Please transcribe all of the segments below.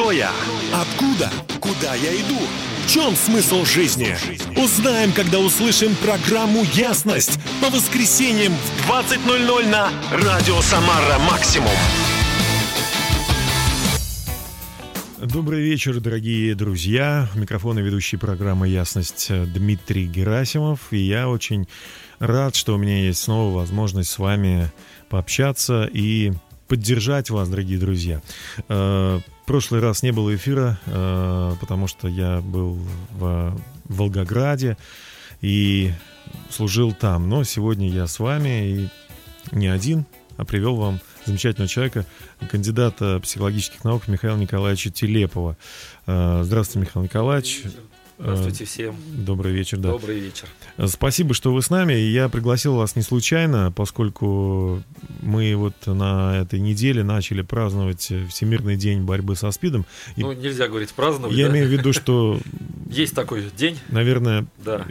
Кто я? Откуда? Куда я иду? В чем смысл жизни? Узнаем, когда услышим программу «Ясность» по воскресеньям в 20.00 на Радио Самара Максимум. Добрый вечер, дорогие друзья. Микрофон и ведущий программы «Ясность» Дмитрий Герасимов. И я очень рад, что у меня есть снова возможность с вами пообщаться и поддержать вас, дорогие друзья. Э, прошлый раз не было эфира, э, потому что я был в Волгограде и служил там. Но сегодня я с вами и не один, а привел вам замечательного человека, кандидата психологических наук Михаила Николаевича Телепова. Э, здравствуйте, Михаил Николаевич. Здравствуйте всем. Добрый вечер, да. Добрый вечер. Спасибо, что вы с нами. Я пригласил вас не случайно, поскольку мы вот на этой неделе начали праздновать Всемирный день борьбы со СПИДом. И ну, нельзя говорить праздновать. Я да? имею в виду, что... Есть такой день. Наверное, да.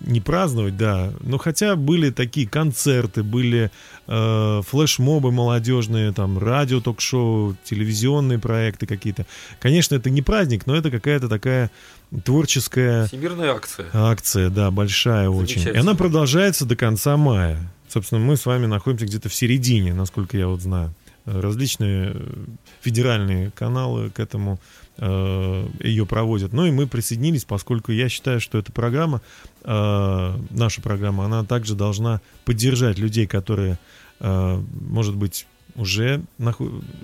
не праздновать, да. Но хотя были такие концерты, были э, флешмобы молодежные, там, радио, ток-шоу, телевизионные проекты какие-то. Конечно, это не праздник, но это какая-то такая творческая... Всемирная акция. Акция, да, большая очень. И она продолжается до конца мая. Собственно, мы с вами находимся где-то в середине, насколько я вот знаю. Различные э, федеральные каналы к этому э, ее проводят. Ну и мы присоединились, поскольку я считаю, что эта программа, э, наша программа, она также должна поддержать людей, которые, э, может быть, уже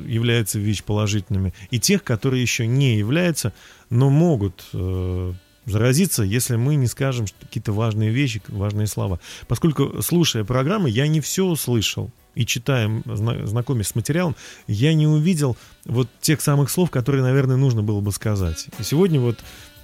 являются ВИЧ-положительными, и тех, которые еще не являются, но могут э, заразиться, если мы не скажем какие-то важные вещи, важные слова. Поскольку, слушая программы, я не все услышал. И читая, знакомясь с материалом, я не увидел вот тех самых слов, которые, наверное, нужно было бы сказать. И сегодня вот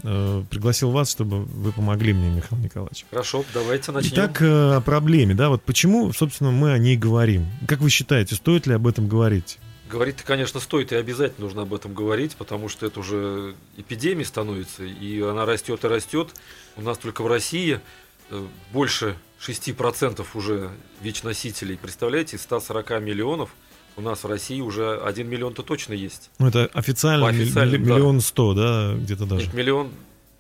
э, пригласил вас, чтобы вы помогли мне, Михаил Николаевич. Хорошо, давайте начнем. Итак, э, о проблеме, да, вот почему, собственно, мы о ней говорим. Как вы считаете, стоит ли об этом говорить? Говорить-то, конечно, стоит и обязательно нужно об этом говорить, потому что это уже эпидемия становится, и она растет и растет. У нас только в России э, больше 6% уже ВИЧ-носителей. Представляете, из 140 миллионов у нас в России уже 1 миллион-то точно есть. Ну, это официально миллион сто, да, где-то даже? Нет, миллион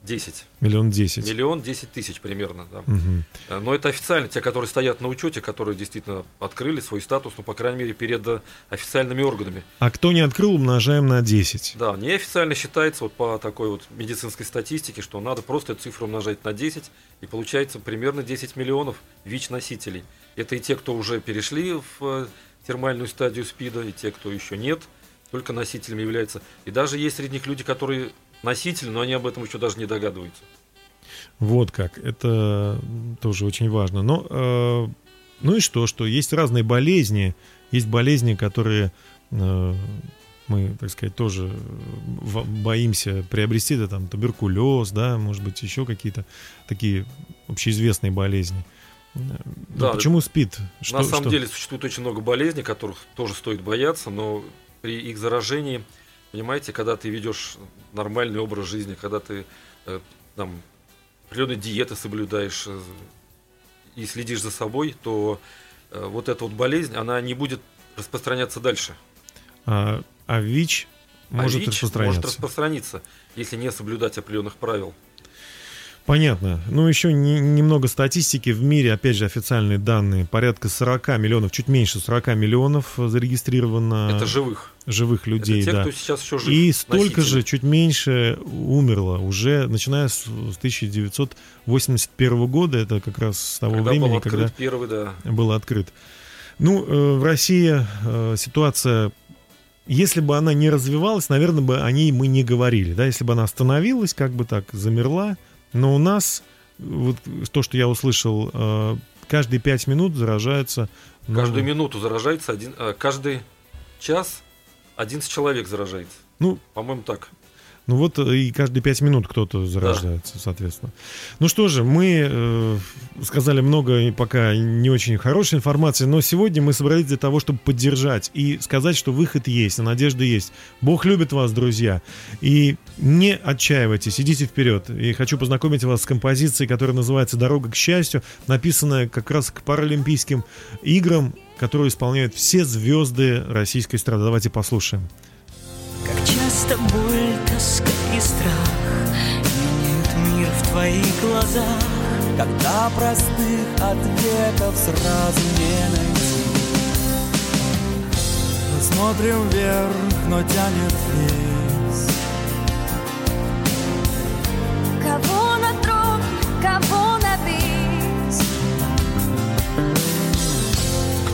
10. Миллион десять. Миллион десять тысяч примерно, да. Угу. Но это официально, те, которые стоят на учете, которые действительно открыли свой статус, ну, по крайней мере, перед э, официальными органами. А кто не открыл, умножаем на 10. Да, неофициально считается вот по такой вот медицинской статистике, что надо просто эту цифру умножать на 10, и получается примерно 10 миллионов ВИЧ-носителей. Это и те, кто уже перешли в э, термальную стадию СПИДа, и те, кто еще нет, только носителями являются. И даже есть среди них люди, которые носитель, но они об этом еще даже не догадываются. Вот как. Это тоже очень важно. Но, э, ну и что, что есть разные болезни. Есть болезни, которые э, мы, так сказать, тоже боимся приобрести. Это там туберкулез, да, может быть, еще какие-то такие общеизвестные болезни. Да, почему спит? Что, на самом что? деле существует очень много болезней, которых тоже стоит бояться, но при их заражении Понимаете, когда ты ведешь нормальный образ жизни, когда ты э, там, определенные диеты соблюдаешь э, и следишь за собой, то э, вот эта вот болезнь, она не будет распространяться дальше. А, а ВИЧ а может а ВИЧ распространяться? может распространиться, если не соблюдать определенных правил. Понятно. Ну, еще не, немного статистики. В мире, опять же, официальные данные. Порядка 40 миллионов, чуть меньше 40 миллионов зарегистрировано... Это живых. Живых людей, Это те, да. кто сейчас еще жив. И столько носители. же, чуть меньше, умерло уже, начиная с 1981 года. Это как раз с того когда времени, был когда первый, да. был открыт. Ну, э, в России э, ситуация если бы она не развивалась, наверное, бы о ней мы не говорили. Да? Если бы она остановилась, как бы так, замерла, но у нас, вот то, что я услышал, э, каждые пять минут заражается... Ну, каждую минуту заражается один... Э, каждый час 11 человек заражается. Ну, по-моему, так. Ну вот э, и каждые пять минут кто-то зарождается, да. соответственно. Ну что же, мы э, сказали много и пока не очень хорошей информации, но сегодня мы собрались для того, чтобы поддержать и сказать, что выход есть, надежда есть. Бог любит вас, друзья. И не отчаивайтесь, идите вперед. И хочу познакомить вас с композицией, которая называется «Дорога к счастью», написанная как раз к Паралимпийским играм, которую исполняют все звезды российской эстрады. Давайте послушаем. Как часто Это тоска и страх Меняют мир в твоих глазах. Когда простых ответов сразу не найти. Мы смотрим вверх, но тянет вниз. Кого на трон, кого на бис?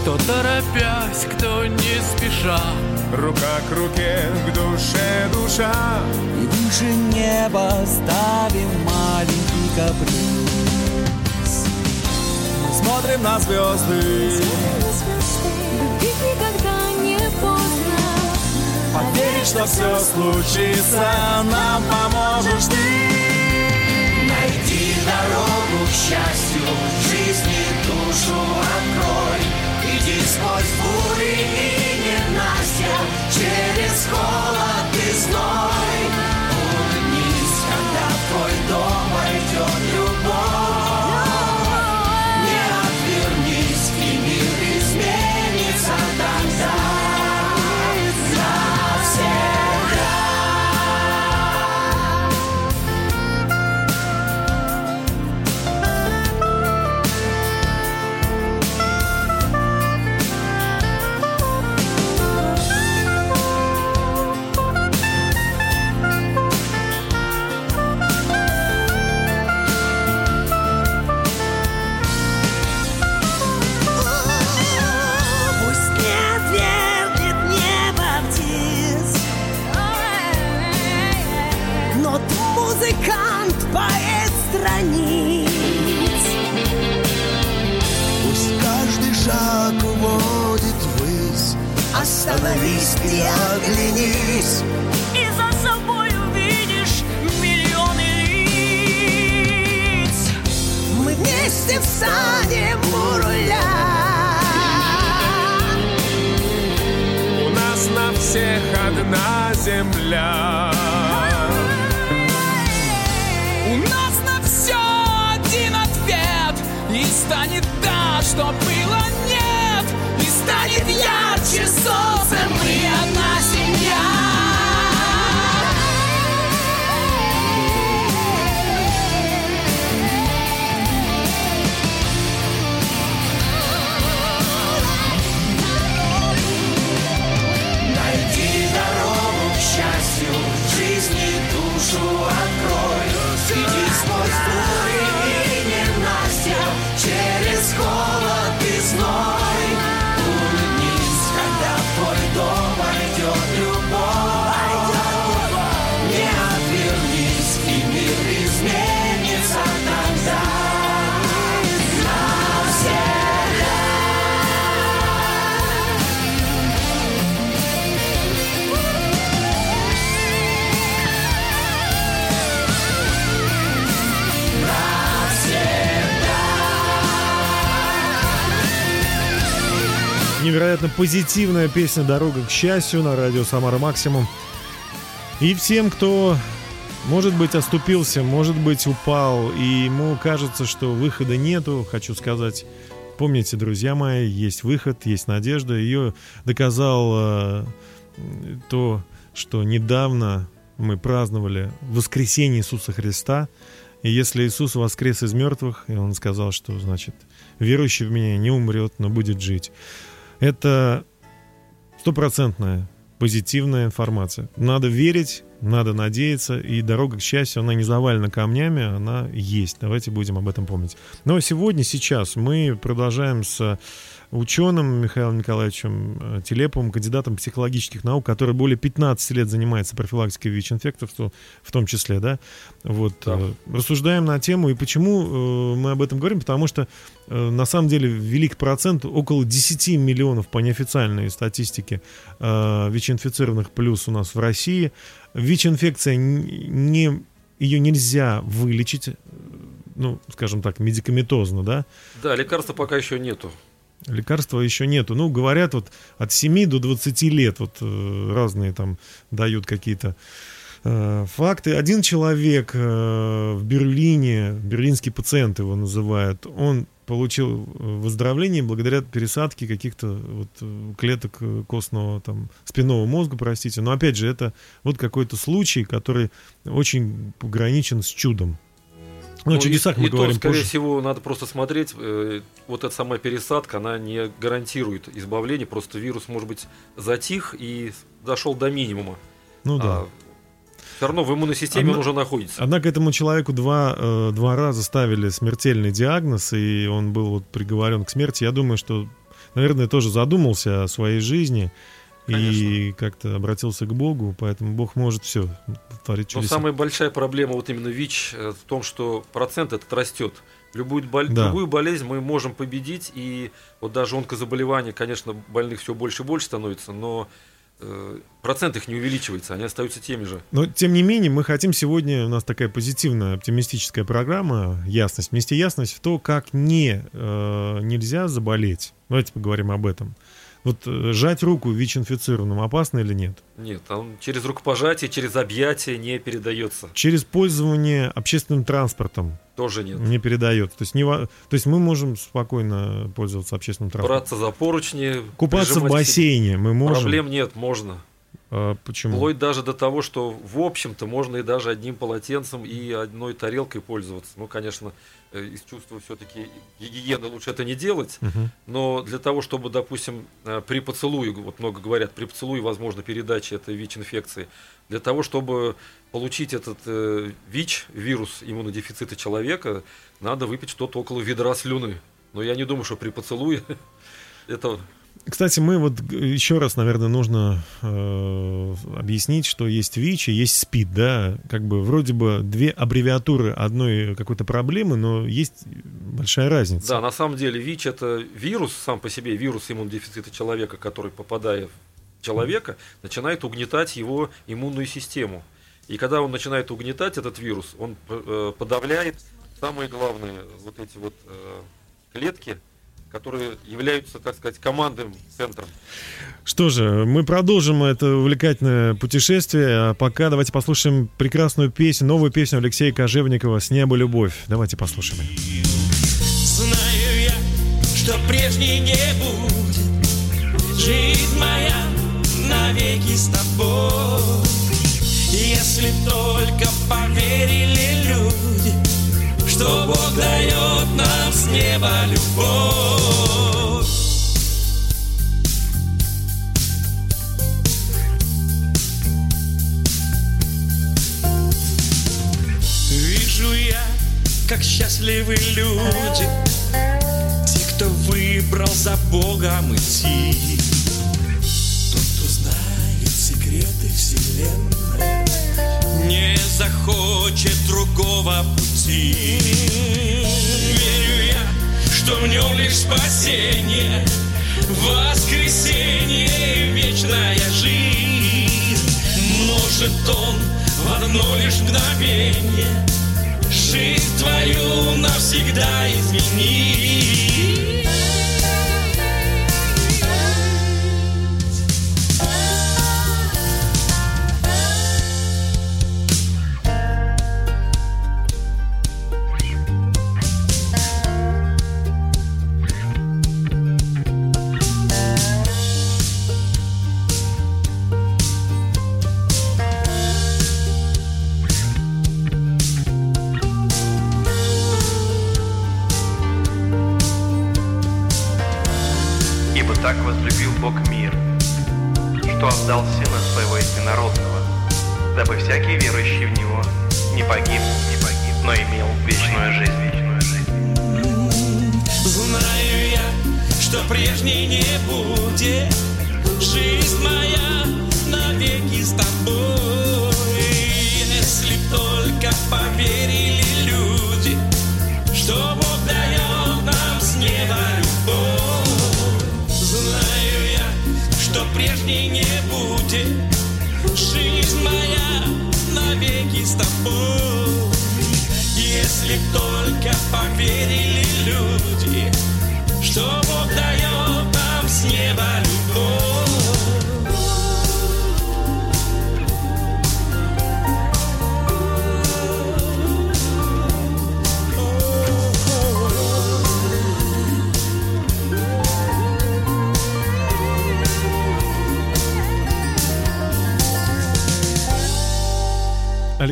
Кто торопясь, кто не спеша Рука к руке, к душе душа. И выше неба ставим маленький каприз. Мы смотрим на звезды. Любить никогда не поздно. Поверить, что все случится Нам поможешь ты. Найди дорогу к счастью, жизни душу открой. Иди сквозь бури и ненастья, через холод и зной. Остановись и оглянись. И за собой увидишь миллионы лиц. Мы вместе встанем у руля. У нас на всех одна земля. У нас на все один ответ. И станет так, что было нет. И станет ярче солнце Мы одна Невероятно позитивная песня «Дорога к счастью» на радио «Самара Максимум». И всем, кто, может быть, оступился, может быть, упал, и ему кажется, что выхода нету, хочу сказать, помните, друзья мои, есть выход, есть надежда. Ее доказал э, то, что недавно мы праздновали воскресение Иисуса Христа. И если Иисус воскрес из мертвых, и Он сказал, что, значит, верующий в меня не умрет, но будет жить. Это стопроцентная позитивная информация. Надо верить, надо надеяться, и дорога к счастью, она не завалена камнями, она есть. Давайте будем об этом помнить. Но сегодня, сейчас мы продолжаем с ученым Михаилом Николаевичем э, Телеповым, кандидатом психологических наук, который более 15 лет занимается профилактикой ВИЧ-инфекций, в то- в том числе, да, вот, Да. э, рассуждаем на тему, и почему э, мы об этом говорим, потому что на самом деле велик процент, около 10 миллионов по неофициальной статистике ВИЧ-инфицированных плюс у нас в России. ВИЧ-инфекция не, ее нельзя вылечить, ну, скажем так, медикаментозно, да, Да, лекарства пока еще нету. Лекарства еще нету. Ну, говорят, вот от 7 до 20 лет вот э, разные там дают какие-то э, факты. Один человек э, в Берлине, берлинский пациент его называют, он получил выздоровление благодаря пересадке каких-то вот клеток костного, там, спинного мозга, простите. Но опять же, это вот какой-то случай, который очень пограничен с чудом. Ну, о чудесах и, мы и говорим то, скорее позже. всего, надо просто смотреть, э, вот эта самая пересадка, она не гарантирует избавление, просто вирус, может быть, затих и дошел до минимума. Ну да. А, все равно в иммунной системе Одна... он уже находится. Однако этому человеку два, э, два раза ставили смертельный диагноз, и он был вот приговорен к смерти. Я думаю, что, наверное, тоже задумался о своей жизни и как-то обратился к Богу, поэтому Бог может все творить чудеса. Но самая большая проблема вот именно ВИЧ э, в том, что процент этот растет. Любую, боль... да. любую болезнь мы можем победить, и вот даже онкозаболевания, конечно, больных все больше и больше становится, но э, процент их не увеличивается, они остаются теми же. Но, тем не менее, мы хотим сегодня, у нас такая позитивная, оптимистическая программа «Ясность». Вместе ясность в то, как не, э, нельзя заболеть. Давайте поговорим об этом. Вот э, жать руку ВИЧ-инфицированным опасно или нет? Нет, он через рукопожатие, через объятие не передается. Через пользование общественным транспортом? Тоже нет. Не передается. То есть, не, то есть мы можем спокойно пользоваться общественным транспортом? Браться за поручни. Купаться в бассейне мы можем? Проблем нет, можно. А, почему? Вплоть даже до того, что в общем-то можно и даже одним полотенцем и одной тарелкой пользоваться. Ну, конечно, из чувства все-таки гигиены лучше это не делать, угу. но для того, чтобы, допустим, э, при поцелуе, вот много говорят, при поцелуе возможно передача этой ВИЧ-инфекции, для того, чтобы получить этот э, ВИЧ, вирус иммунодефицита человека, надо выпить что-то около ведра слюны. Но я не думаю, что при поцелуе это кстати, мы вот еще раз, наверное, нужно э, объяснить, что есть ВИЧ и есть СПИД, да, как бы вроде бы две аббревиатуры одной какой-то проблемы, но есть большая разница. Да, на самом деле ВИЧ это вирус сам по себе, вирус иммунодефицита человека, который, попадая в человека, начинает угнетать его иммунную систему. И когда он начинает угнетать этот вирус, он э, подавляет самые главные вот эти вот э, клетки, которые являются, так сказать, командным центром. Что же, мы продолжим это увлекательное путешествие. А пока давайте послушаем прекрасную песню, новую песню Алексея Кожевникова «С неба любовь». Давайте послушаем. Знаю я, что прежней не будет Жизнь моя навеки с тобой Если только поверили люди что Бог дает нам с неба любовь. Вижу я, как счастливы люди, те, кто выбрал за Богом идти. Тот, кто знает секреты Вселенной, не захочет другого пути. Верю я, что в нем лишь спасение, воскресенье и вечная жизнь. Может он в одно лишь мгновение жизнь твою навсегда изменить. Beauty.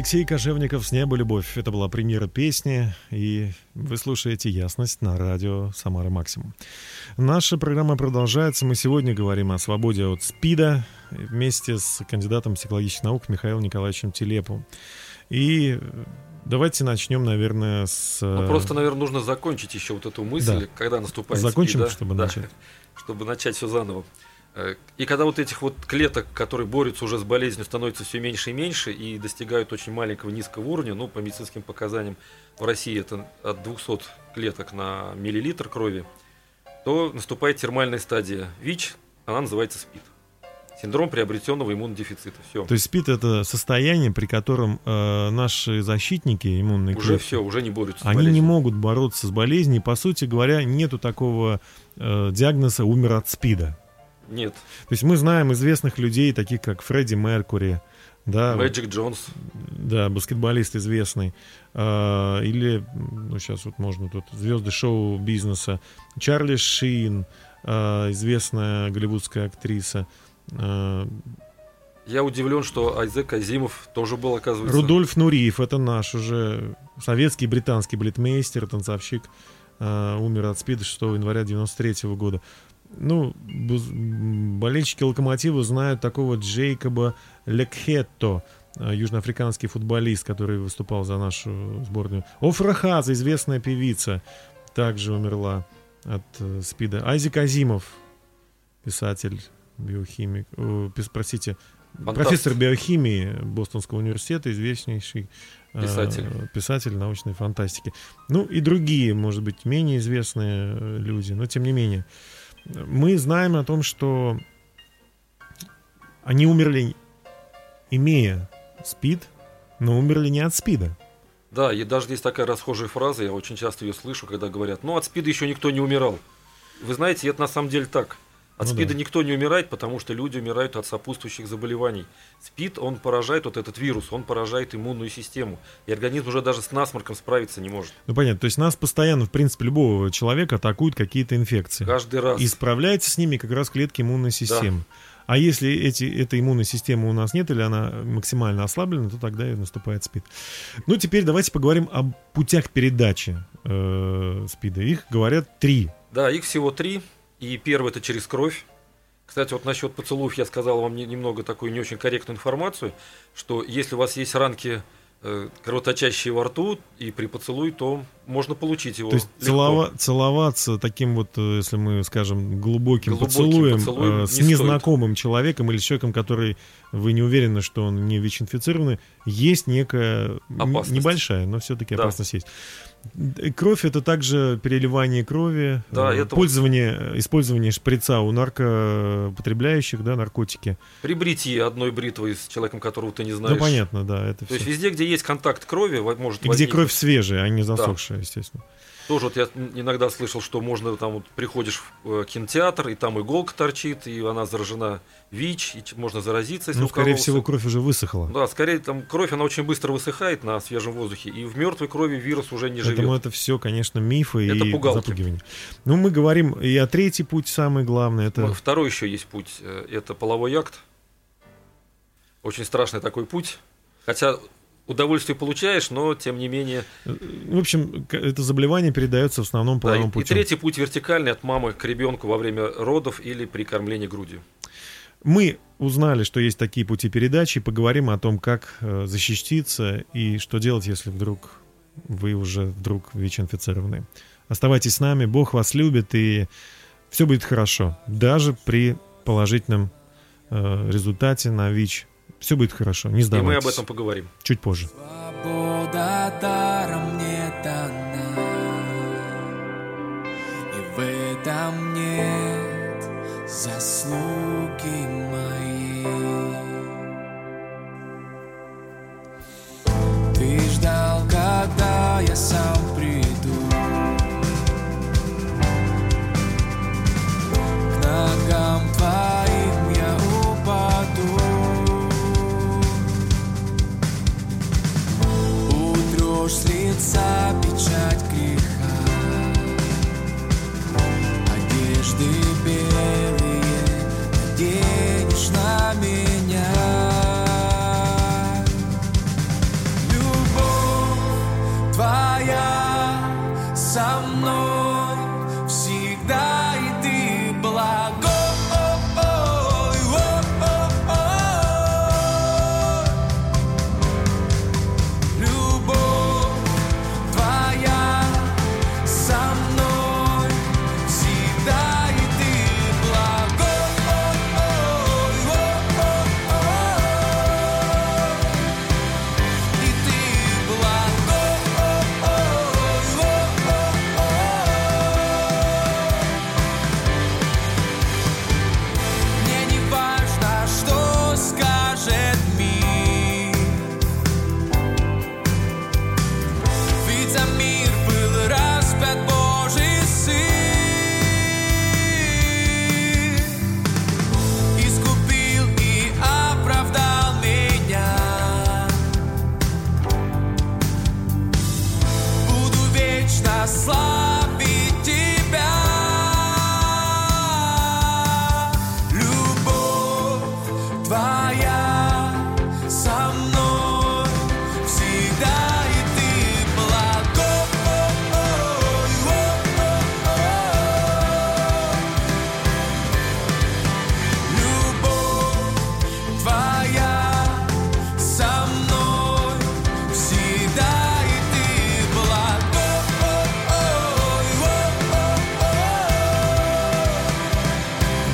Алексей Кожевников «С неба любовь». Это была премьера песни, и вы слушаете «Ясность» на радио «Самара Максимум». Наша программа продолжается. Мы сегодня говорим о свободе от СПИДа вместе с кандидатом психологических наук Михаилом Николаевичем Телеповым. И давайте начнем, наверное, с... Ну, просто, наверное, нужно закончить еще вот эту мысль, да. когда наступает Закончим, СПИД, чтобы да, начать. Чтобы начать все заново. Э, и когда вот этих вот клеток, которые борются уже с болезнью, становится все меньше и меньше и достигают очень маленького низкого уровня, ну, по медицинским показаниям в России это от 200 клеток на миллилитр крови, то наступает термальная стадия ВИЧ, она называется СПИД. Синдром приобретенного иммунодефицита. Все. То есть СПИД это состояние, при котором э, наши защитники иммунные уже клетки, все, уже не борются. Они не могут бороться с болезнью. По сути говоря, нету такого э, диагноза умер от СПИДа. Нет. То есть мы знаем известных людей, таких как Фредди Меркури, да, Мэджик Джонс. Да, баскетболист известный. А, или, ну, сейчас вот можно тут, звезды шоу-бизнеса. Чарли Шин, а, известная голливудская актриса. А, Я удивлен, что Айзек Азимов тоже был, оказывается. Рудольф Нуриев, это наш уже советский британский балетмейстер, танцовщик. Умер от СПИДа 6 января 93 года ну, болельщики Локомотива знают такого Джейкоба Лекхетто, э, южноафриканский футболист, который выступал за нашу сборную. Офра Хаза, известная певица, также умерла от э, СПИДа. Айзек Азимов, писатель, биохимик, э, простите, Фантаст. профессор биохимии Бостонского университета, известнейший писатель. Э, писатель научной фантастики. Ну и другие, может быть, менее известные люди, но тем не менее. Мы знаем о том, что они умерли, имея СПИД, но умерли не от СПИДа. Да, и даже есть такая расхожая фраза, я очень часто ее слышу, когда говорят, ну от СПИДа еще никто не умирал. Вы знаете, это на самом деле так. От ну, СПИДа да. никто не умирает, потому что люди умирают от сопутствующих заболеваний. СПИД, он поражает вот этот вирус, он поражает иммунную систему. И организм уже даже с насморком справиться не может. Ну понятно, то есть нас постоянно, в принципе, любого человека атакуют какие-то инфекции. Каждый раз. И справляется с ними как раз клетки иммунной системы. Да. А если эти, этой иммунной системы у нас нет, или она максимально ослаблена, то тогда и наступает СПИД. Ну, теперь давайте поговорим о путях передачи э, СПИДа. Их, говорят, три. Да, их всего три. И первый это через кровь. Кстати, вот насчет поцелуев я сказал вам немного такую не очень корректную информацию, что если у вас есть ранки э, кровоточащие во рту и при поцелуе, то можно получить его. То есть целова, целоваться таким вот, э, если мы скажем, глубоким, глубоким поцелуем, поцелуем э, с не незнакомым стоит. человеком или с человеком, который вы не уверены, что он не ВИЧ-инфицированный, есть некая опасность. небольшая, но все-таки да. опасность есть. Кровь это также переливание крови, да, э, это пользование, вот... использование шприца у наркопотребляющих, да, наркотики. При бритье одной бритвой с человеком, которого ты не знаешь. Ну понятно, да, это То все. есть везде, где есть контакт крови, может. И где кровь свежая, а не засохшая, да. естественно. Тоже вот я иногда слышал, что можно там вот приходишь в э, кинотеатр, и там иголка торчит, и она заражена ВИЧ, и можно заразиться, если Ну, скорее всего, кровь уже высохла. Да, скорее там кровь, она очень быстро высыхает на свежем воздухе, и в мертвой крови вирус уже не живет. Поэтому это все, конечно, мифы это и пугалки. запугивание. Ну, мы говорим и о третий путь, самый главный. Это... Второй еще есть путь, э, это половой акт. Очень страшный такой путь. Хотя удовольствие получаешь, но тем не менее. В общем, это заболевание передается в основном половым да, и, путем. И третий путь вертикальный от мамы к ребенку во время родов или при кормлении грудью. Мы узнали, что есть такие пути передачи, поговорим о том, как э, защититься и что делать, если вдруг вы уже вдруг ВИЧ-инфицированы. Оставайтесь с нами, Бог вас любит, и все будет хорошо, даже при положительном э, результате на ВИЧ все будет хорошо, не сдавайтесь. И мы об этом поговорим. Чуть позже. Свобода даром мне дана, и в этом нет заслуги моей. Ты ждал, когда я сам Утрешь с лица печать греха. Одежды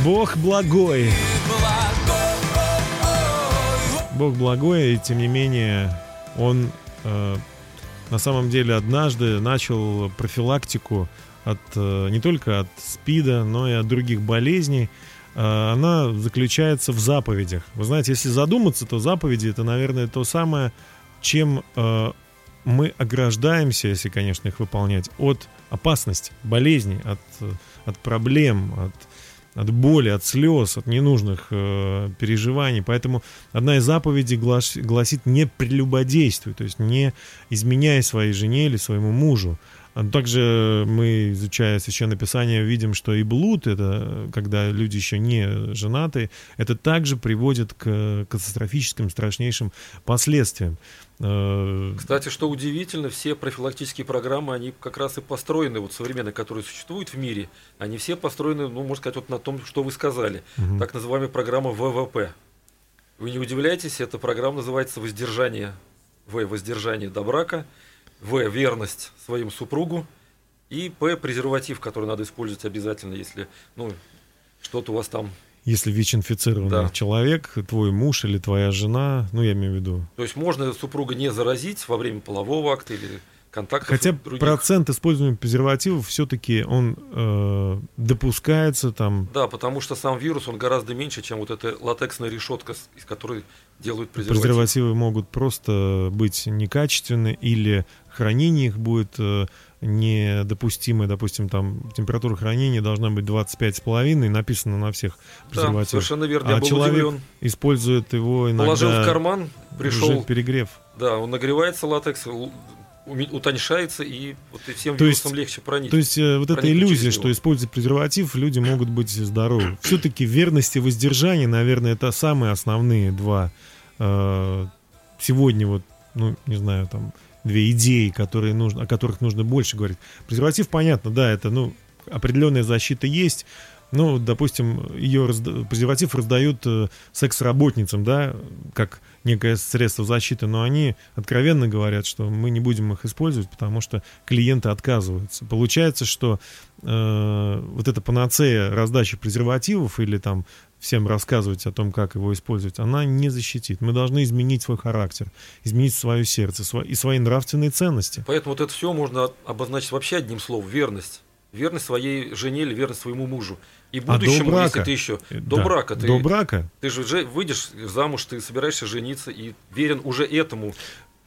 Бог благой. Бог благой, и тем не менее, он э, на самом деле однажды начал профилактику от, э, не только от СПИДа, но и от других болезней. Э, она заключается в заповедях. Вы знаете, если задуматься, то заповеди это, наверное, то самое, чем э, мы ограждаемся, если, конечно, их выполнять, от опасности, болезней, от, от проблем, от, от боли, от слез, от ненужных э, переживаний. Поэтому одна из заповедей глас, гласит не прелюбодействуй, то есть не изменяй своей жене или своему мужу. А также мы, изучая Священное Писание, видим, что и блуд, это когда люди еще не женаты, это также приводит к катастрофическим, страшнейшим последствиям. Э, Кстати, что удивительно, все профилактические программы, они как раз и построены, вот современные, которые существуют в мире, они все построены, ну, можно сказать, вот на том, что вы сказали, угу. так называемая программа ВВП. Вы не удивляйтесь, эта программа называется «Воздержание», В – «Воздержание до брака», В – верность своему супругу, и П – презерватив, который надо использовать обязательно, если ну, что-то у вас там если ВИЧ-инфицированный да. человек, твой муж или твоя жена, ну, я имею в виду. То есть можно супруга не заразить во время полового акта или контактов Хотя других. процент использования презервативов все-таки он э, допускается там. Да, потому что сам вирус он гораздо меньше, чем вот эта латексная решетка, из которой делают презервативы. Презервативы могут просто быть некачественны или хранение их будет э, недопустимое, допустим, там температура хранения должна быть 25,5, написано на всех презервативах. Да, совершенно верно. А Я был человек удивлен. использует его иногда... Положил в карман, пришел... перегрев. Да, он нагревается латекс, утоньшается, и вот и всем то вирусам есть, легче проникнуть. То есть э, вот эта иллюзия, что используя презерватив, люди могут быть здоровы. Все-таки верность и воздержание, наверное, это самые основные два э, сегодня вот, ну, не знаю, там, две идеи, которые нужно, о которых нужно больше говорить. Презерватив, понятно, да, это, ну, определенная защита есть, ну, допустим, ее разда... презерватив раздают э, секс-работницам, да, как некое средство защиты, но они откровенно говорят, что мы не будем их использовать, потому что клиенты отказываются. Получается, что э, вот эта панацея раздачи презервативов или там всем рассказывать о том, как его использовать, она не защитит. Мы должны изменить свой характер, изменить свое сердце и свои нравственные ценности. Поэтому вот это все можно обозначить вообще одним словом – верность. Верность своей жене или верность своему мужу. И будущему, а до брака, если ты еще до да, брака, ты, до брака. ты же выйдешь замуж, ты собираешься жениться и верен уже этому.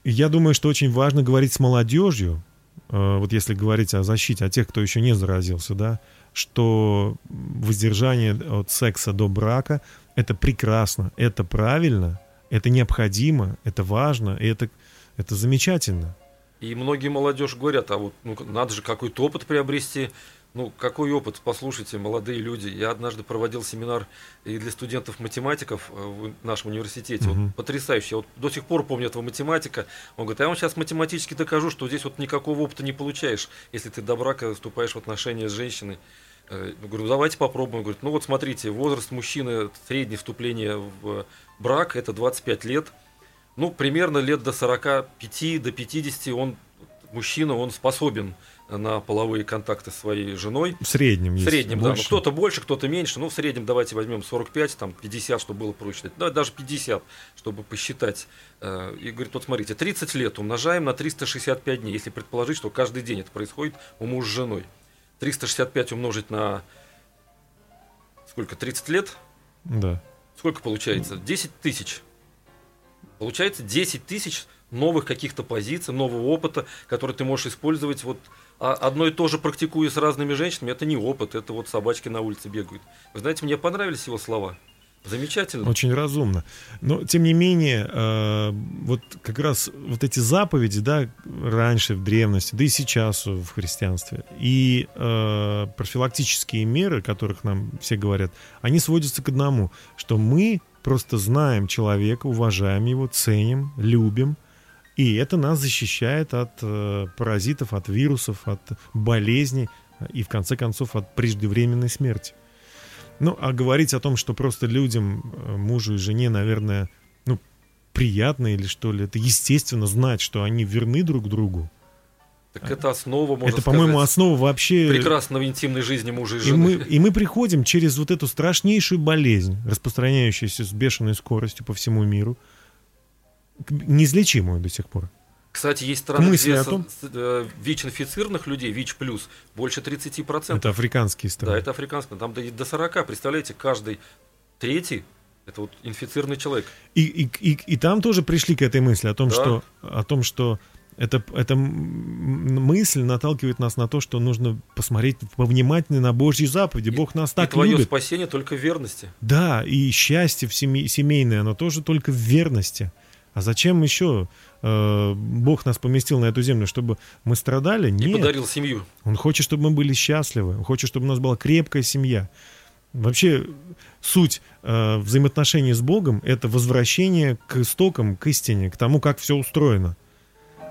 Я думаю, что очень важно говорить с молодежью, э, вот если говорить о защите, о тех, кто еще не заразился, да, что воздержание от секса до брака — это прекрасно, это правильно, это необходимо, это важно, и это, это замечательно. И многие молодежь говорят, а вот ну, надо же какой-то опыт приобрести. Ну, какой опыт? Послушайте, молодые люди. Я однажды проводил семинар и для студентов-математиков э, в нашем университете. Угу. Вот потрясающий. Я вот до сих пор помню этого математика. Он говорит, а я вам сейчас математически докажу, что здесь вот никакого опыта не получаешь, если ты до брака вступаешь в отношения с женщиной. Э, говорю, давайте попробуем. Говорит, ну вот смотрите, возраст мужчины, среднее вступление в брак, это 25 лет. Ну, примерно лет до 45, до 50 он, мужчина, он способен на половые контакты с своей женой. В среднем, В среднем, да. Ну, кто-то больше, кто-то меньше. Ну, в среднем давайте возьмем 45, там, 50, чтобы было проще. Да, даже 50, чтобы посчитать. Э, и говорит, вот смотрите, 30 лет умножаем на 365 дней, если предположить, что каждый день это происходит у мужа с женой. 365 умножить на сколько, 30 лет? Да. Сколько получается? 10 тысяч. Получается 10 тысяч новых каких-то позиций, нового опыта, который ты можешь использовать вот а одно и то же практикуя с разными женщинами, это не опыт, это вот собачки на улице бегают. Вы знаете, мне понравились его слова. Замечательно. Очень разумно. Но, тем не менее, э, вот как раз вот эти заповеди, да, раньше в древности, да и сейчас в христианстве, и э, профилактические меры, которых нам все говорят, они сводятся к одному, что мы просто знаем человека, уважаем его, ценим, любим, и это нас защищает от э, паразитов, от вирусов, от болезней и, в конце концов, от преждевременной смерти. Ну, а говорить о том, что просто людям, э, мужу и жене, наверное, ну, приятно или что ли, это естественно знать, что они верны друг другу. Так это основа, можно Это, по-моему, основа вообще... Прекрасного интимной жизни мужа и жены. И мы, и мы приходим через вот эту страшнейшую болезнь, распространяющуюся с бешеной скоростью по всему миру, неизлечимую до сих пор. Кстати, есть страны, Мысли где том... Э, ВИЧ-инфицированных людей, ВИЧ плюс, больше 30%. Это африканские страны. Да, это африканские. Там до 40, представляете, каждый третий это вот инфицированный человек. И, и, и, и там тоже пришли к этой мысли о том, да. что, о том, что это, эта мысль наталкивает нас на то, что нужно посмотреть повнимательнее на Божьи заповеди. Бог нас так и твое любит. спасение только в верности. Да, и счастье в семье, семейное, оно тоже только в верности. А зачем еще э, Бог нас поместил на эту землю, чтобы мы страдали? Нет. И подарил семью. Он хочет, чтобы мы были счастливы. Он хочет, чтобы у нас была крепкая семья. Вообще суть э, взаимоотношений с Богом – это возвращение к истокам, к истине, к тому, как все устроено.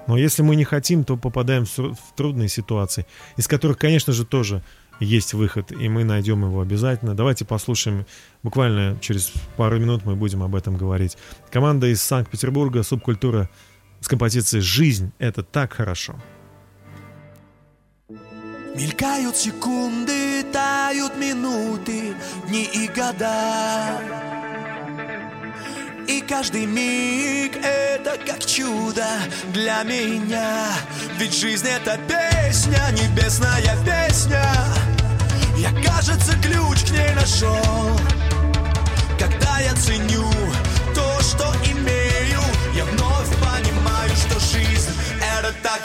Но если мы не хотим, то попадаем в, в трудные ситуации, из которых, конечно же, тоже есть выход, и мы найдем его обязательно. Давайте послушаем, буквально через пару минут мы будем об этом говорить. Команда из Санкт-Петербурга, субкультура с композицией «Жизнь – это так хорошо». Мелькают секунды, тают минуты, дни и года. И каждый миг это как чудо для меня Ведь жизнь это песня, небесная песня Я, кажется, ключ к ней нашел Когда я ценю то, что имею Я вновь понимаю, что жизнь это так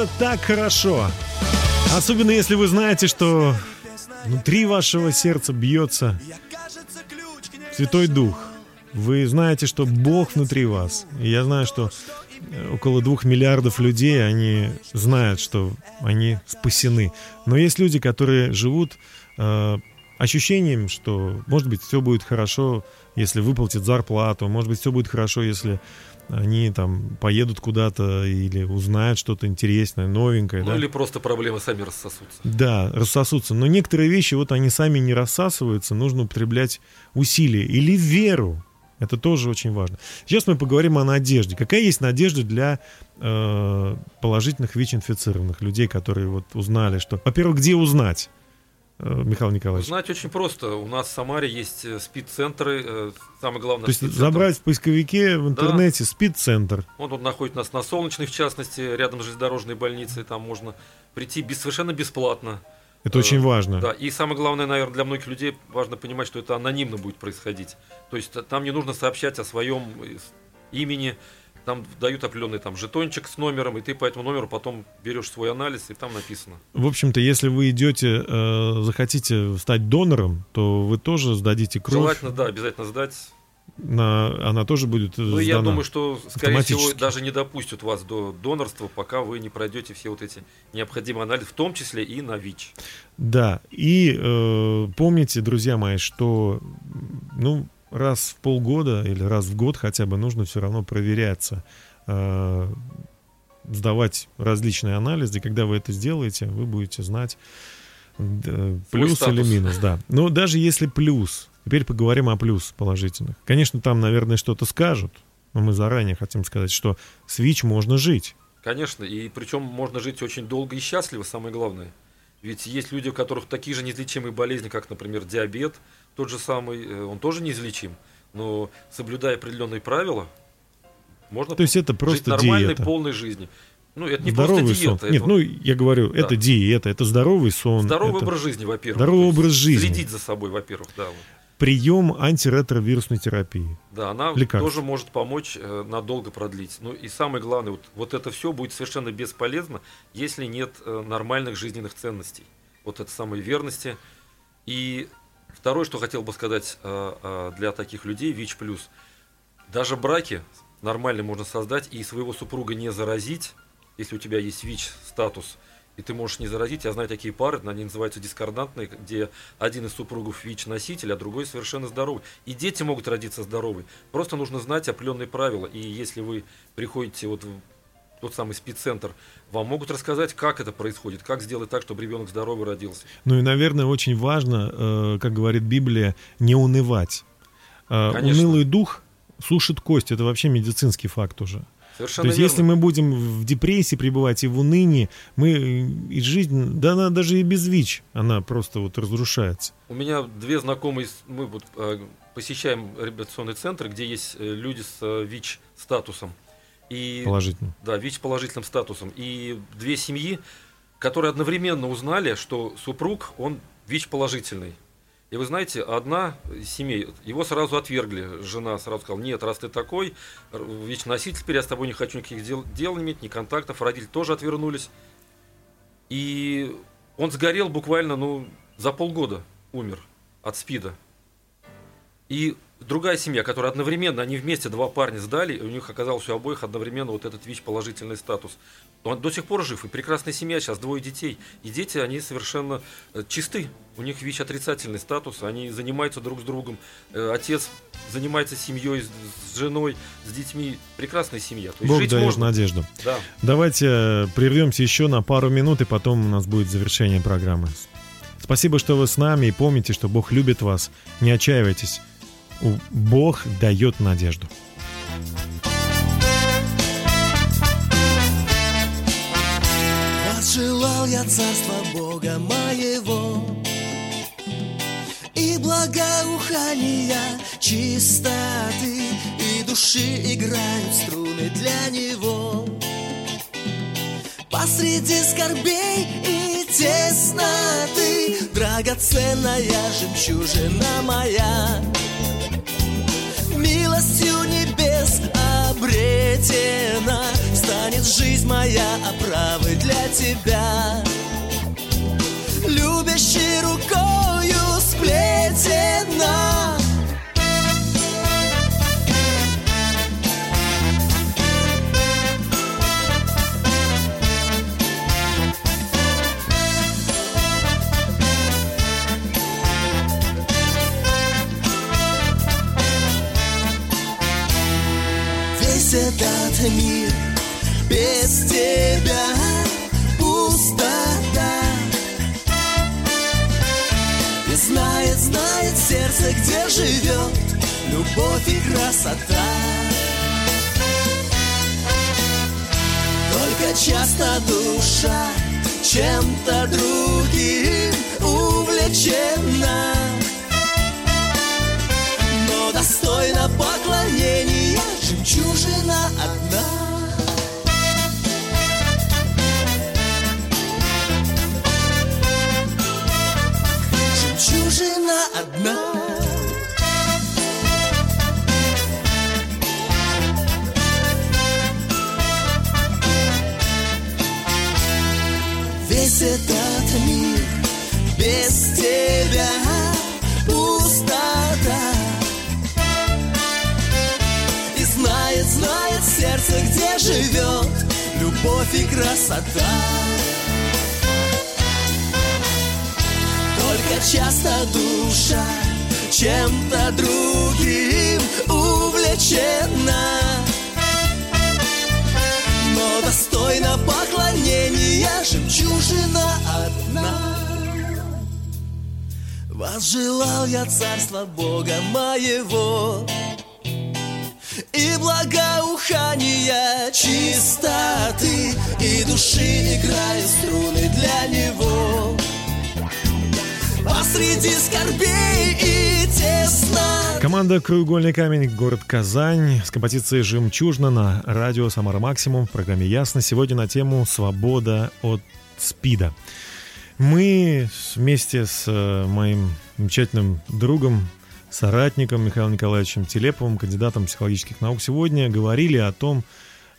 это так хорошо. Особенно если вы знаете, что внутри вашего сердца бьется Святой Дух. Вы знаете, что Бог внутри вас. И я знаю, что э, около двух миллиардов людей, они знают, что они спасены. Но есть люди, которые живут э, ощущением, что, может быть, все будет хорошо, если выплатят зарплату, может быть, все будет хорошо, если они там поедут куда-то или узнают что-то интересное, новенькое. Ну да? или просто проблемы сами рассосутся. Да, рассосутся. Но некоторые вещи, вот они сами не рассасываются, нужно употреблять усилия или веру. Это тоже очень важно. Сейчас мы поговорим о надежде. Какая есть надежда для э, положительных ВИЧ-инфицированных людей, которые вот узнали, что... Во-первых, где узнать? Э, Михаил Николаевич? Узнать очень просто. У нас в Самаре есть э, спид-центры. э, Самое главное, То есть забрать в поисковике в интернете спид-центр. Он тут находится у нас на Солнечной, в частности, рядом с железнодорожной больницей. Там можно прийти без, совершенно бесплатно. Это Э, очень важно. Да, и самое главное, наверное, для многих людей важно понимать, что это анонимно будет происходить. То есть там не нужно сообщать о своем имени, там дают определенный там жетончик с номером, и ты по этому номеру потом берешь свой анализ, и там написано. В общем-то, если вы идете, э, захотите стать донором, то вы тоже сдадите кровь. Желательно, да, обязательно сдать. На, она тоже будет э, Ну, я сдана. думаю, что, скорее всего, даже не допустят вас до донорства, пока вы не пройдете все вот эти необходимые анализы, в том числе и на ВИЧ. Да, и э, помните, друзья мои, что ну, раз в полгода или раз в год хотя бы нужно все равно проверяться, э, сдавать различные анализы. Когда вы это сделаете, вы будете знать э, плюс или статус. минус. Да. Но даже если плюс, теперь поговорим о плюс положительных. Конечно, там, наверное, что-то скажут, но мы заранее хотим сказать, что с ВИЧ можно жить. Конечно, и причем можно жить очень долго и счастливо, самое главное. Ведь есть люди, у которых такие же неизлечимые болезни, как, например, диабет, тот же самый, э, он тоже неизлечим. Но соблюдая определенные правила, можно То есть это жить просто нормальной, диета. полной жизнью. Ну, это не здоровый просто диета, сон. это Нет, ну я говорю, это диета, это здоровый сон. здоровый это образ жизни, во-первых. здоровый образ жизни. Следить за собой, во-первых, да. вот. Прием антиретровирусной терапии. Да, она Лекарств. тоже может помочь э, надолго продлить. Ну и самое главное, вот, вот это все будет совершенно бесполезно, если нет э, нормальных жизненных ценностей. Вот это самой верности. И второе, что хотел бы сказать э, э, для таких людей, ВИЧ+. Даже браки нормально можно создать и своего супруга не заразить, если у тебя есть ВИЧ-статус, и ты можешь не заразить. Я знаю такие пары, они называются дискордантные, где один из супругов ВИЧ-носитель, а другой совершенно здоровый. И дети могут родиться здоровые. Просто нужно знать определенные правила. И если вы приходите вот в тот самый спеццентр, вам могут рассказать, как это происходит, как сделать так, чтобы ребенок здоровый родился. Ну и, наверное, очень важно, э, как говорит Библия, не унывать. Э, Конечно. Унылый дух сушит кость. Это вообще медицинский факт уже. Совершенно То есть, верно. если мы будем в депрессии пребывать и в унынии, мы э, и жизнь, да она даже и без ВИЧ, она просто вот разрушается. У меня две знакомые, мы вот э, посещаем реабилитационный центр, где есть э, люди с э, ВИЧ-статусом. И, Положительно. Да, ВИЧ-положительным статусом. И две семьи, которые одновременно узнали, что супруг, он ВИЧ-положительный. И вы знаете, одна из семей, его сразу отвергли. Жена сразу сказала, нет, раз ты такой, р- ВИЧ-носитель, теперь я с тобой не хочу никаких дел, дел иметь, ни контактов. Родители тоже отвернулись. И он сгорел буквально, ну, за полгода умер от СПИДа. И другая семья, которая одновременно, они вместе, два парня сдали, и у них оказалось у обоих одновременно вот этот ВИЧ-положительный статус. Он до сих пор жив, и прекрасная семья, сейчас двое детей. И дети, они совершенно э, чисты. У них ВИЧ-отрицательный статус, они занимаются друг с другом. Э, Отец занимается семьей, с- женой, с детьми. Прекрасная семья. То есть Бог жить дает можно. надежду. Да. Давайте э, прервемся еще на пару минут, и потом у нас будет завершение программы. Спасибо, что вы с нами, и помните, что Бог любит вас. Не отчаивайтесь. Бог дает надежду. Возжелал я царства Бога моего И благоухания чистоты И души играют струны для него Посреди скорбей и тесноты Драгоценная жемчужина моя Милостью небес обретена Станет жизнь моя оправой для тебя. Любящей рукою сплетена этот мир. Без тебя пустота. И знает, знает сердце, где живет любовь и красота. Только часто душа чем-то другим увлечена. Но достойна поклонения жемчужина одна. Жемчужина одна. Весь этот мир без тебя сердце, где живет любовь и красота. Только часто душа чем-то другим увлечена. Но достойна поклонения жемчужина одна. Возжелал я царства Бога моего И благоухания чистоты И души играют струны для него Посреди скорбей и тесно Команда «Краеугольный камень», город Казань с композицией «Жемчужина» на радио «Самара Максимум» в программе «Ясно». Сегодня на тему «Свобода от СПИДа». Мы вместе с э, моим замечательным другом, соратником Михаилом Николаевичем Телеповым, кандидатом психологических наук, сегодня говорили о том,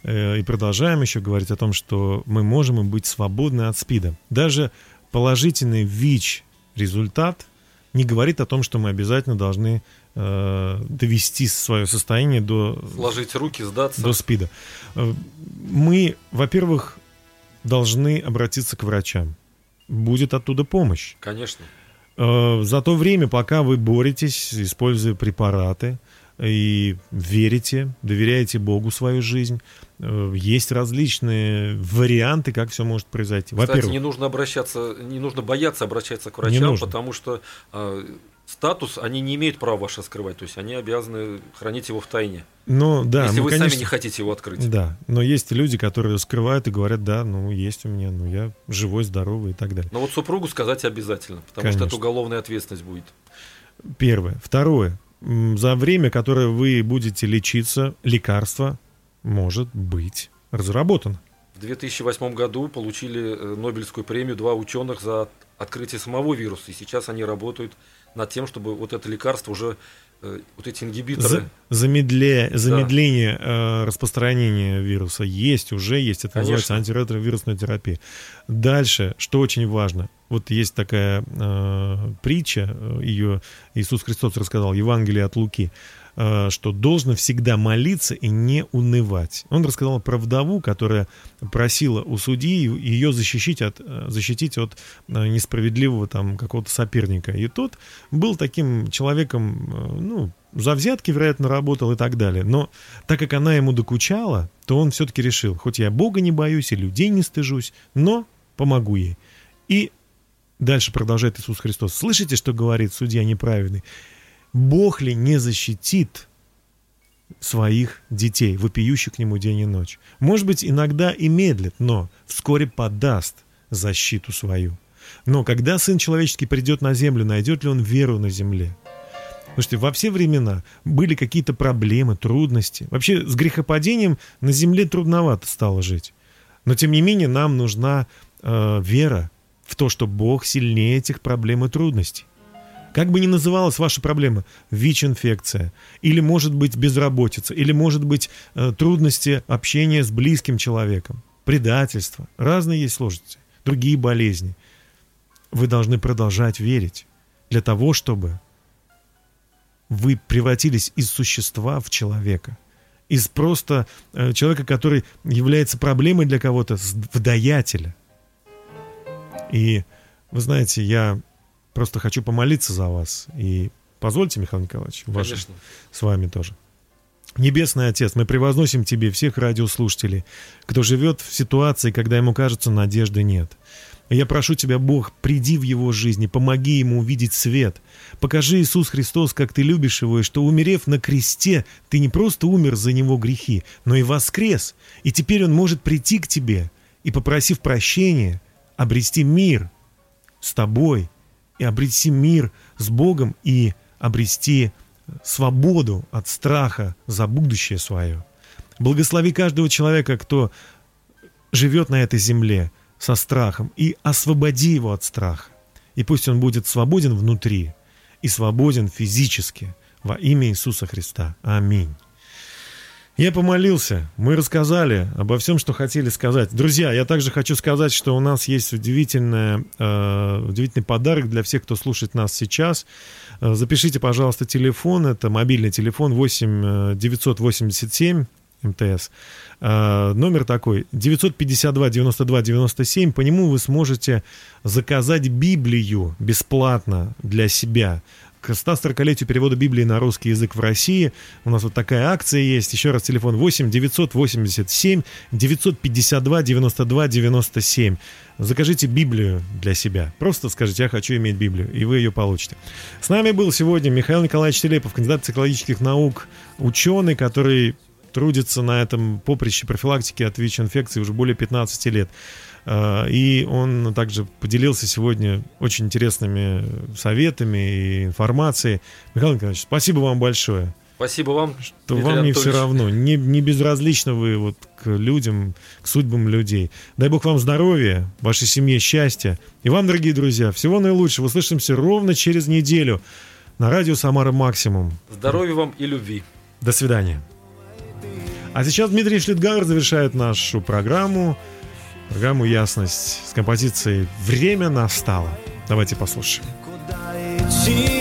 э, и продолжаем еще говорить о том, что мы можем быть свободны от СПИДа. Даже положительный ВИЧ результат не говорит о том, что мы обязательно должны э, довести свое состояние до... Сложить руки, сдаться. До СПИДа. Э, мы, во-первых, должны обратиться к врачам будет оттуда помощь. Конечно. Э, за то время, пока вы боретесь, используя препараты, и верите, доверяете Богу свою жизнь. Э, есть различные варианты, как все может произойти. Кстати, не нужно обращаться, не нужно бояться обращаться к врачам, потому что э, статус они не имеют права ваше скрывать, то есть они обязаны хранить его в тайне. Ну да, если ну, вы конечно, сами не хотите его открыть. Да, но есть люди, которые скрывают и говорят, да, ну есть у меня, ну я живой, здоровый и так далее. Но вот супругу сказать обязательно, потому конечно. что это уголовная ответственность будет. Первое. Второе. За время, которое вы будете лечиться, лекарство может быть разработано. В 2008 году получили э, Нобелевскую премию два ученых за открытие самого вируса, и сейчас они работают над тем, чтобы вот это лекарство уже э, вот эти ингибиторы. За, замедле, замедление да. э, распространения вируса есть, уже есть. Это Конечно. называется антиретровирусная терапия. Дальше, что очень важно, вот есть такая э, притча, э, ее Иисус Христос рассказал, Евангелие от Луки. Э, что должно всегда молиться и не унывать. Он рассказал про вдову, которая просила у судьи ее защитить от, э, защитить от э, несправедливого там какого-то соперника. И тот был таким человеком, ну, за взятки, вероятно, работал и так далее. Но так как она ему докучала, то он все-таки решил, хоть я Бога не боюсь и людей не стыжусь, но помогу ей. И дальше продолжает Иисус Христос. Слышите, что говорит судья неправедный? Бог ли не защитит своих детей, вопиющих к нему день и ночь? Может быть, иногда и медлит, но вскоре подаст защиту свою. Но когда Сын Человеческий придет на землю, найдет ли он веру на земле? Слушайте, во все времена были какие-то проблемы, трудности. Вообще с грехопадением на земле трудновато стало жить. Но тем не менее нам нужна э, вера в то, что Бог сильнее этих проблем и трудностей. Как бы ни называлась ваша проблема, ВИЧ-инфекция, или может быть безработица, или может быть э, трудности общения с близким человеком, предательство, разные есть сложности, другие болезни. Вы должны продолжать верить для того, чтобы вы превратились из существа в человека, из просто э, человека, который является проблемой для кого-то, в даятеля. И вы знаете, я Просто хочу помолиться за вас. И позвольте, Михаил Николаевич, ваше, с вами тоже. Небесный Отец, мы превозносим Тебе всех радиослушателей, кто живет в ситуации, когда ему кажется, надежды нет. Я прошу Тебя, Бог, приди в его жизнь и помоги ему увидеть свет. Покажи Иисус Христос, как Ты любишь его, и что, умерев на кресте, Ты не просто умер за него грехи, но и воскрес. И теперь он может прийти к Тебе и, попросив прощения, обрести мир с Тобой и обрести мир с Богом и обрести свободу от страха за будущее свое. Благослови каждого человека, кто живет на этой земле со страхом, и освободи его от страха. И пусть он будет свободен внутри и свободен физически во имя Иисуса Христа. Аминь. Я помолился, мы рассказали обо всем, что хотели сказать. Друзья, я также хочу сказать, что у нас есть удивительная, э, удивительный подарок для всех, кто слушает нас сейчас. Э, запишите, пожалуйста, телефон, это мобильный телефон 8 987 МТС. Э, номер такой 952 92 97. По нему вы сможете заказать Библию бесплатно для себя к 140-летию перевода Библии на русский язык в России. У нас вот такая акция есть. Еще раз, телефон 8 987 952 92 97. Закажите Библию для себя. Просто скажите, я хочу иметь Библию, и вы ее получите. С нами был сегодня Михаил Николаевич Телепов, кандидат психологических наук, ученый, который трудится на этом поприще профилактики от ВИЧ-инфекции уже более 15 лет. А, и он также поделился сегодня очень интересными советами и информацией. Михаил Николаевич, спасибо вам большое. Спасибо вам. Что Дмитрий вам не все равно, не, не безразлично вы вот к людям, к судьбам людей. Дай Бог вам здоровья, вашей семье счастья. И вам, дорогие друзья, всего наилучшего. Услышимся ровно через неделю на радио «Самара Максимум». Здоровья вам и любви. До свидания. А сейчас Дмитрий Шлитгауэр завершает нашу программу программу «Ясность» с композицией «Время настало». Давайте послушаем. Куда идти?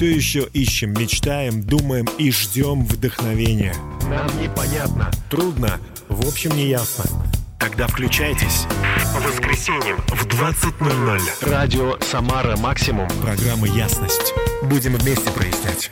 все еще ищем, мечтаем, думаем и ждем вдохновения. Нам непонятно. Трудно, в общем, не ясно. Тогда включайтесь. По воскресеньям в 20.00. Радио «Самара Максимум». Программа «Ясность». Будем вместе прояснять.